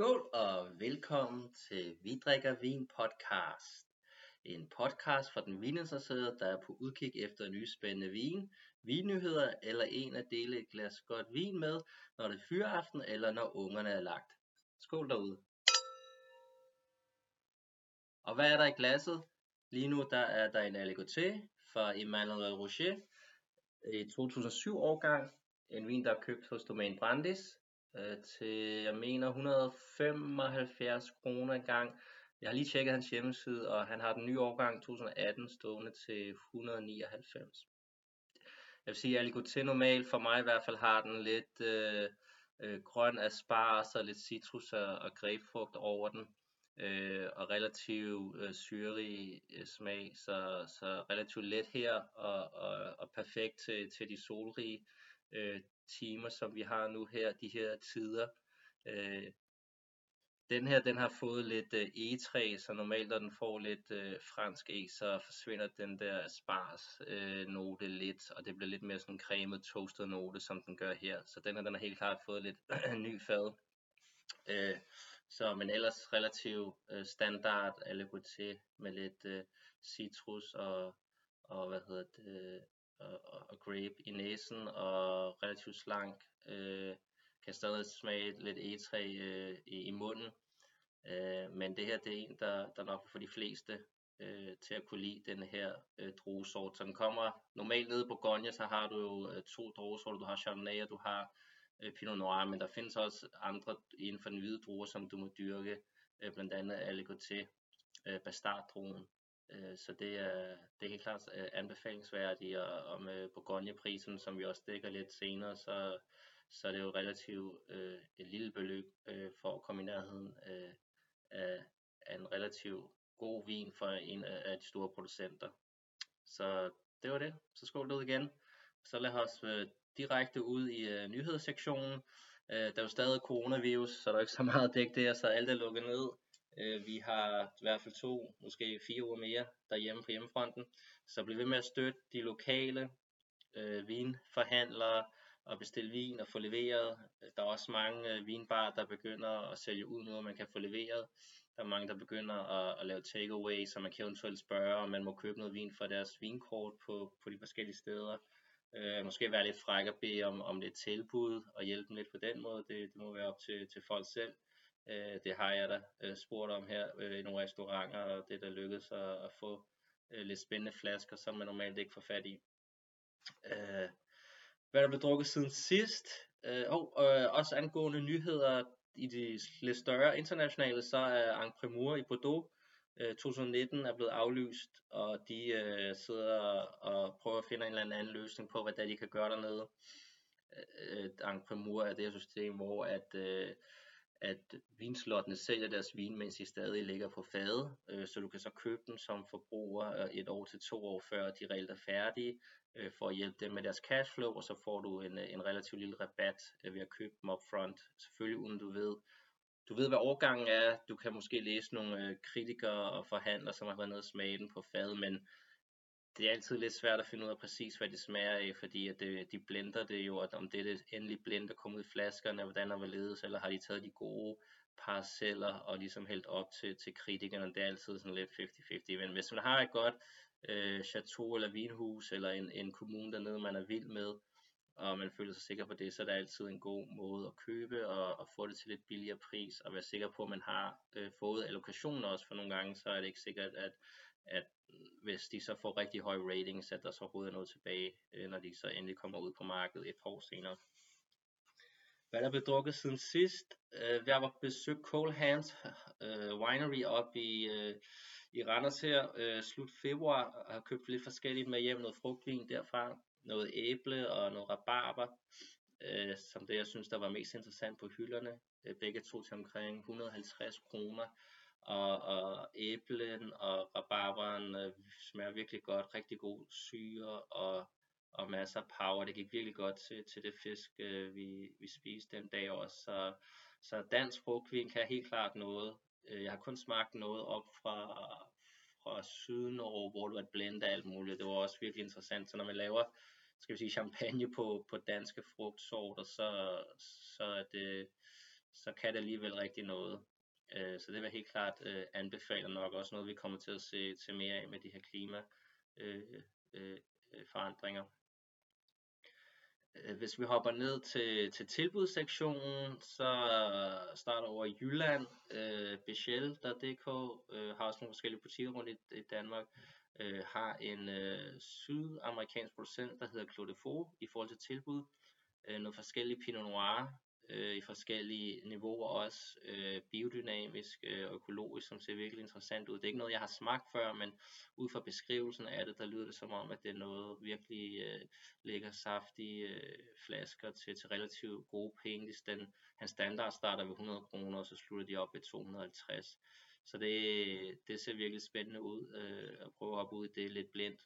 Skål og velkommen til Vi drikker vin podcast. En podcast for den vininteresserede, der er på udkig efter nye spændende vin, vinnyheder eller en at dele et glas godt vin med, når det er fyraften eller når ungerne er lagt. Skål derude. Og hvad er der i glasset? Lige nu der er der en Aligoté fra Emmanuel Rocher i 2007 årgang. En vin, der er købt hos Domaine Brandis øh, til, jeg mener, 175 kroner gang. Jeg har lige tjekket hans hjemmeside, og han har den nye årgang 2018 stående til 199. Jeg vil sige, at Aligoté normalt for mig i hvert fald har den lidt øh, øh, grøn asparges og lidt citrus og, og grebfrugt over den. Øh, og relativt øh, syrerig øh, smag, så, så relativt let her og, og, og perfekt til, til de solrige øh, timer, som vi har nu her, de her tider. Øh, den her, den har fået lidt øh, egetræ, så normalt når den får lidt øh, fransk e, så forsvinder den der spars øh, note lidt, og det bliver lidt mere sådan en cremet toasted note, som den gør her. Så den her, den har helt klart fået lidt ny fad. Øh, så, men ellers relativt øh, standard aligoté med lidt øh, citrus og, og hvad hedder det, og, og, grape i næsen og relativt slank. Øh, kan stadig smage lidt egetræ øh, i, i munden. Øh, men det her det er en, der, der nok for de fleste øh, til at kunne lide den her øh, druesort. Så den kommer normalt nede på Gonja, så har du jo øh, to druesorter. Du har Chardonnay og du har øh, Pinot Noir, men der findes også andre inden for den hvide druer, som du må dyrke, øh, blandt andet Aligoté, øh, Bastarddruen. Øh, så det er, det er helt klart øh, anbefalingsværdigt, og, og med Bourgogne-prisen, som vi også dækker lidt senere, så, så er det jo relativt øh, et lille beløb øh, for at komme i nærheden øh, af, af en relativt god vin for en af de store producenter. Så det var det. Så skål ud igen. Så lad os øh, direkte ud i øh, nyhedssektionen. Øh, der er jo stadig coronavirus, så der er ikke så meget dæk der, så alt er lukket ned. Øh, vi har i hvert fald to, måske fire uger mere derhjemme på hjemmefronten. Så bliv ved med at støtte de lokale øh, vinforhandlere og bestille vin og få leveret. Der er også mange øh, vinbarer, der begynder at sælge ud nu, man kan få leveret. Der er mange, der begynder at, at lave takeaway, så man kan eventuelt spørge, om man må købe noget vin fra deres vinkort på, på de forskellige steder. Øh, måske være lidt fræk og bede om, om lidt tilbud og hjælpe dem lidt på den måde. Det, det må være op til, til folk selv. Øh, det har jeg da øh, spurgt om her øh, i nogle restauranter, og det der lykkedes at, at få øh, lidt spændende flasker, som man normalt ikke får fat i. Øh, hvad der blev drukket siden sidst, øh, og øh, også angående nyheder i de lidt større internationale, så er Ancremur i Bordeaux øh, 2019 er blevet aflyst, og de øh, sidder og prøver at finde en eller anden løsning på, hvad de kan gøre dernede. Øh, øh Ancremur er det system, hvor at øh, at vinslottene sælger deres vin, mens de stadig ligger på fade, øh, så du kan så købe dem som forbruger øh, et år til to år før de reelt er færdige, øh, for at hjælpe dem med deres cashflow, og så får du en, øh, en relativt lille rabat øh, ved at købe dem upfront, selvfølgelig uden du ved, du ved hvad årgangen er, du kan måske læse nogle kritikere og forhandlere, som har været nede og smage den på fad, men det er altid lidt svært at finde ud af præcis, hvad det smager af, fordi at det, de blender det jo, at om det er det endelig blend, der kommer ud i flaskerne, hvordan og ledes, eller har de taget de gode parceller og ligesom hældt op til, til kritikerne. Det er altid sådan lidt 50-50. Men hvis man har et godt øh, chateau eller vinhus, eller en, en kommune dernede, man er vild med, og man føler sig sikker på det, så er det altid en god måde at købe og, og få det til lidt billigere pris, og være sikker på, at man har øh, fået allokationen også, for nogle gange, så er det ikke sikkert, at, at hvis de så får rigtig høje ratings, at der så overhovedet er noget tilbage, øh, når de så endelig kommer ud på markedet et par år senere. Hvad der blev drukket siden sidst? Øh, jeg var besøgt Cole Hands øh, Winery op i, øh, i Randers her øh, slut februar, og har købt lidt forskelligt med hjem, noget frugtvin derfra, noget æble og noget rabarber, øh, som det jeg synes der var mest interessant på hylderne. Øh, begge to til omkring 150 kroner og, og æblen og rabarberen øh, smager virkelig godt, rigtig god syre og, og masser af power. Det gik virkelig godt til, til det fisk, øh, vi, vi spiste den dag også. Så, så dansk frugtvin kan helt klart noget. Øh, jeg har kun smagt noget op fra, fra syden over, hvor det var et blend af alt muligt. Det var også virkelig interessant. Så når man laver skal vi sige, champagne på, på danske frugtsorter, så, så er det så kan det alligevel rigtig noget. Øh, så det vil jeg helt klart øh, anbefale nok også noget, vi kommer til at se til mere af med de her klima øh, øh, øh, øh, hvis vi hopper ned til, til tilbudssektionen, så starter over i Jylland. Øh, Bechel.dk øh, har også nogle forskellige butikker rundt i, i Danmark. Øh, har en øh, sydamerikansk producent, der hedder Clotefo, Faux, i forhold til tilbud. Øh, noget forskellige Pinot Noir øh, i forskellige niveauer også, øh, biodynamisk øh, og økologisk, som ser virkelig interessant ud. Det er ikke noget, jeg har smagt før, men ud fra beskrivelsen af det, der lyder det som om, at det er noget virkelig øh, lækker, saftige øh, flasker til, til relativt gode penge. Den, hans standard starter ved 100 kroner, og så slutter de op ved 250. Så det, det ser virkelig spændende ud øh, at prøve at hoppe ud i det lidt blindt.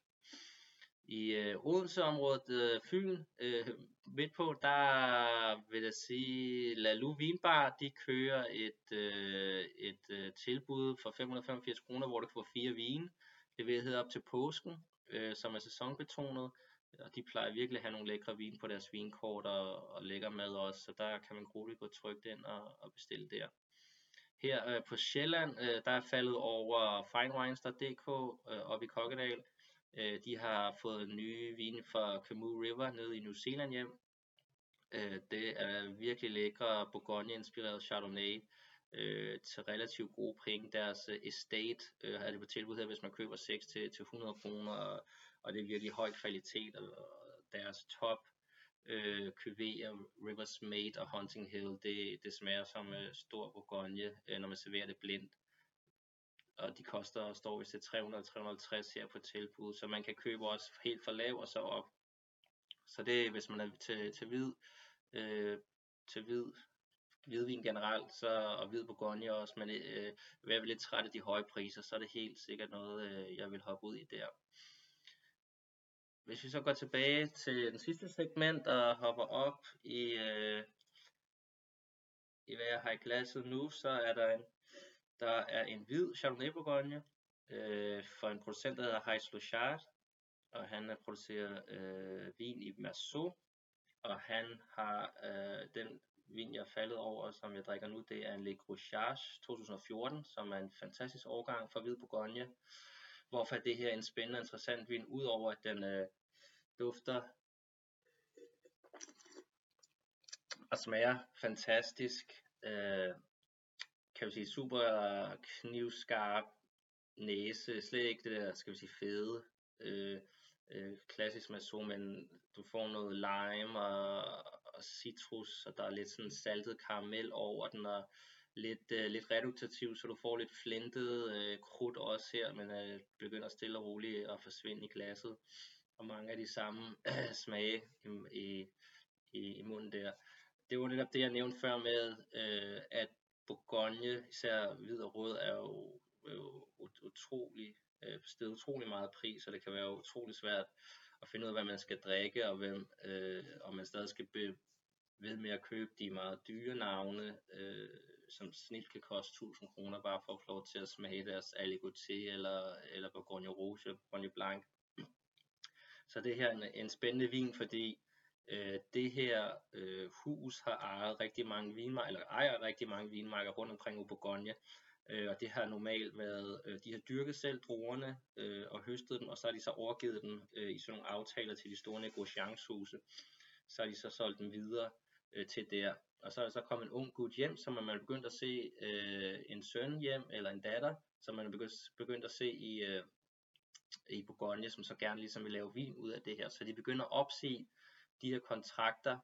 I øh, Odenseområdet, øh, Fyn, øh, midt på, der vil jeg sige, Lalu Vinbar, de kører et, øh, et øh, tilbud for 585 kroner, hvor du kan få fire vine, leveret op til påsken, øh, som er sæsonbetonet, og de plejer virkelig at have nogle lækre vin på deres vinkort og, og lækker mad også, så der kan man grueligt gå trygt ind og, og bestille der. Her øh, på Sjælland, øh, der er faldet over finewines.dk øh, op i Kokkedal, Øh, de har fået nye vine fra Camus River nede i New Zealand hjem. Øh, det er virkelig lækre Bourgogne-inspireret Chardonnay øh, til relativt gode penge. Deres øh, estate øh, er det på tilbud her, hvis man køber 6 til, til 100 kroner, og, og det er virkelig høj kvalitet, og, deres top øh, kuvéer, Rivers Made og Hunting Hill, det, det smager som øh, stor Bourgogne, øh, når man serverer det blindt og de koster, står vist til 300-350 her på tilbud, så man kan købe også helt for lav og så op. Så det hvis man er til, til hvid, øh, til hvid, hvidvin generelt, så, og hvid Bourgogne også, men øh, jeg er lidt træt af de høje priser, så er det helt sikkert noget, øh, jeg vil hoppe ud i der. Hvis vi så går tilbage til den sidste segment og hopper op i, øh, i hvad jeg har i glasset nu, så er der en der er en hvid Chardonnay Bourgogne øh, for en producent, der hedder Heis Lochard, og han producerer øh, vin i Merceau, og han har øh, den vin, jeg er faldet over, som jeg drikker nu, det er en Le Grouchage 2014, som er en fantastisk årgang for hvid Bourgogne. Hvorfor er det her en spændende og interessant vin, udover at den øh, dufter og smager fantastisk. Øh, kan vi sige, super knivskarp næse, slet ikke det der, skal vi sige, fede, øh, øh, klassisk maso, men du får noget lime og, og citrus, og der er lidt sådan saltet karamel over den, og lidt, øh, lidt reduktativ, så du får lidt flintet øh, krudt også her, men øh, begynder stille og roligt at forsvinde i glasset, og mange af de samme øh, smage i, i, i, i munden der. Det var netop det, jeg nævnte før med, øh, at Bourgogne, især hvid og rød, er jo, jo utrolig, øh, stedet utrolig meget pris, og det kan være utrolig svært at finde ud af, hvad man skal drikke, og hvem, øh, og man stadig skal be, ved med at købe de meget dyre navne, øh, som snit kan koste 1000 kroner, bare for at få lov til at smage deres Aligoté eller, eller Bourgogne Rouge, Bourgogne Blanc. Så det her er en, en spændende vin, fordi Øh, det her øh, hus har ejet rigtig mange vinmarker, eller ejer rigtig mange vinmarker rundt omkring i Bourgogne, øh, og det har normalt været, øh, de har dyrket selv druerne øh, og høstet dem, og så har de så overgivet dem øh, i sådan nogle aftaler til de store negociantshuse. Så har de så solgt dem videre øh, til der. Og så er der så kommet en ung gut hjem, som man er begyndt at se øh, en søn hjem, eller en datter, som man er begyndt, begyndt at se i, øh, i Bourgogne, som så gerne ligesom vil lave vin ud af det her. Så de begynder at opsige de her kontrakter,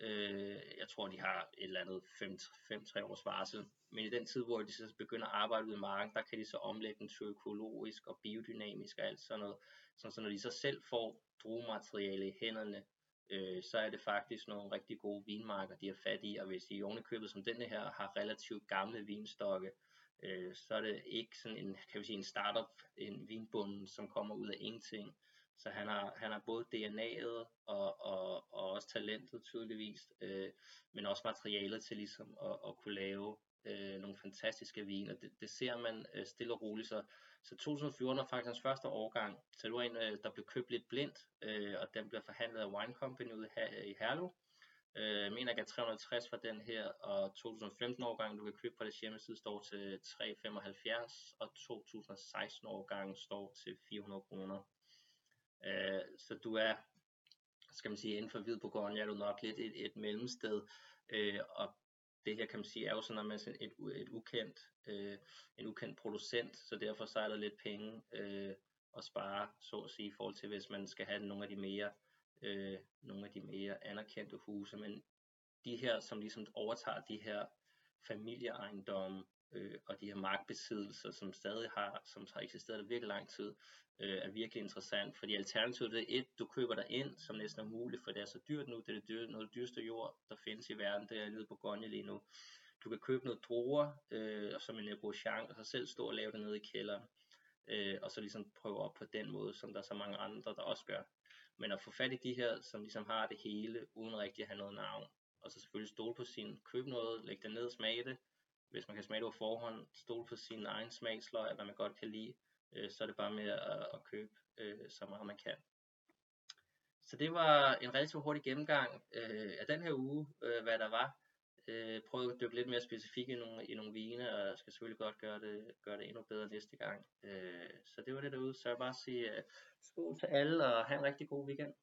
øh, jeg tror de har et eller andet 5-3 års varsel, men i den tid, hvor de så begynder at arbejde ud i marken, der kan de så omlægge den til økologisk og biodynamisk og alt sådan noget. Så, så når de så selv får druemateriale i hænderne, øh, så er det faktisk nogle rigtig gode vinmarker, de har fat i, og hvis de ovenikøbet som denne her har relativt gamle vinstokke, øh, så er det ikke sådan en, kan vi sige, en startup, en vinbund, som kommer ud af ingenting. Så han har, han har både DNA'et og, og, talentet tydeligvis, øh, men også materialet til ligesom at, at kunne lave øh, nogle fantastiske viner. Det, det ser man øh, stille og roligt. Så, så 2014 er faktisk hans første årgang. Så det var en, øh, der blev købt lidt blindt, øh, og den blev forhandlet af Wine Company ude i Herlev. Øh, jeg mener, at 360 for den her, og 2015 årgang, du kan købe på det hjemmeside, står til 375, og 2016 årgang står til 400 kroner. Øh, så du er, skal man sige, inden for hvid på er du nok lidt et, et mellemsted, øh, og det her kan man sige er jo sådan, at man er et, et ukendt, øh, en ukendt producent, så derfor så er der lidt penge øh, at spare, så at sige, i forhold til hvis man skal have nogle af de mere øh, nogle af de mere anerkendte huse, men de her, som ligesom overtager de her familieejendomme øh, og de her markbesiddelser, som stadig har, som har eksisteret i virkelig lang tid, øh, er virkelig interessant, fordi alternativet er et, du køber dig ind, som næsten er muligt, for det er så dyrt nu, det er det dyr, noget dyreste jord, der findes i verden, det er nede på Gonje lige nu. Du kan købe noget druer, øh, som en Ebrochang, og så selv stå og lave det nede i kælderen, øh, og så ligesom prøve op på den måde, som der er så mange andre, der også gør. Men at få fat i de her, som ligesom har det hele, uden rigtig at have noget navn, og så selvfølgelig stole på sin, køb noget, læg det ned, smage det, hvis man kan smage det på forhånd, stole på sin egen smagsløg, hvad man godt kan lide, øh, så er det bare med at, at købe øh, så meget man kan. Så det var en relativt hurtig gennemgang øh, af den her uge, øh, hvad der var. Øh, prøv at dykke lidt mere specifikt i nogle, i nogle vine, og skal selvfølgelig godt gøre det, gøre det endnu bedre næste gang. Øh, så det var det derude, så jeg bare sige uh, skål til alle, og have en rigtig god weekend.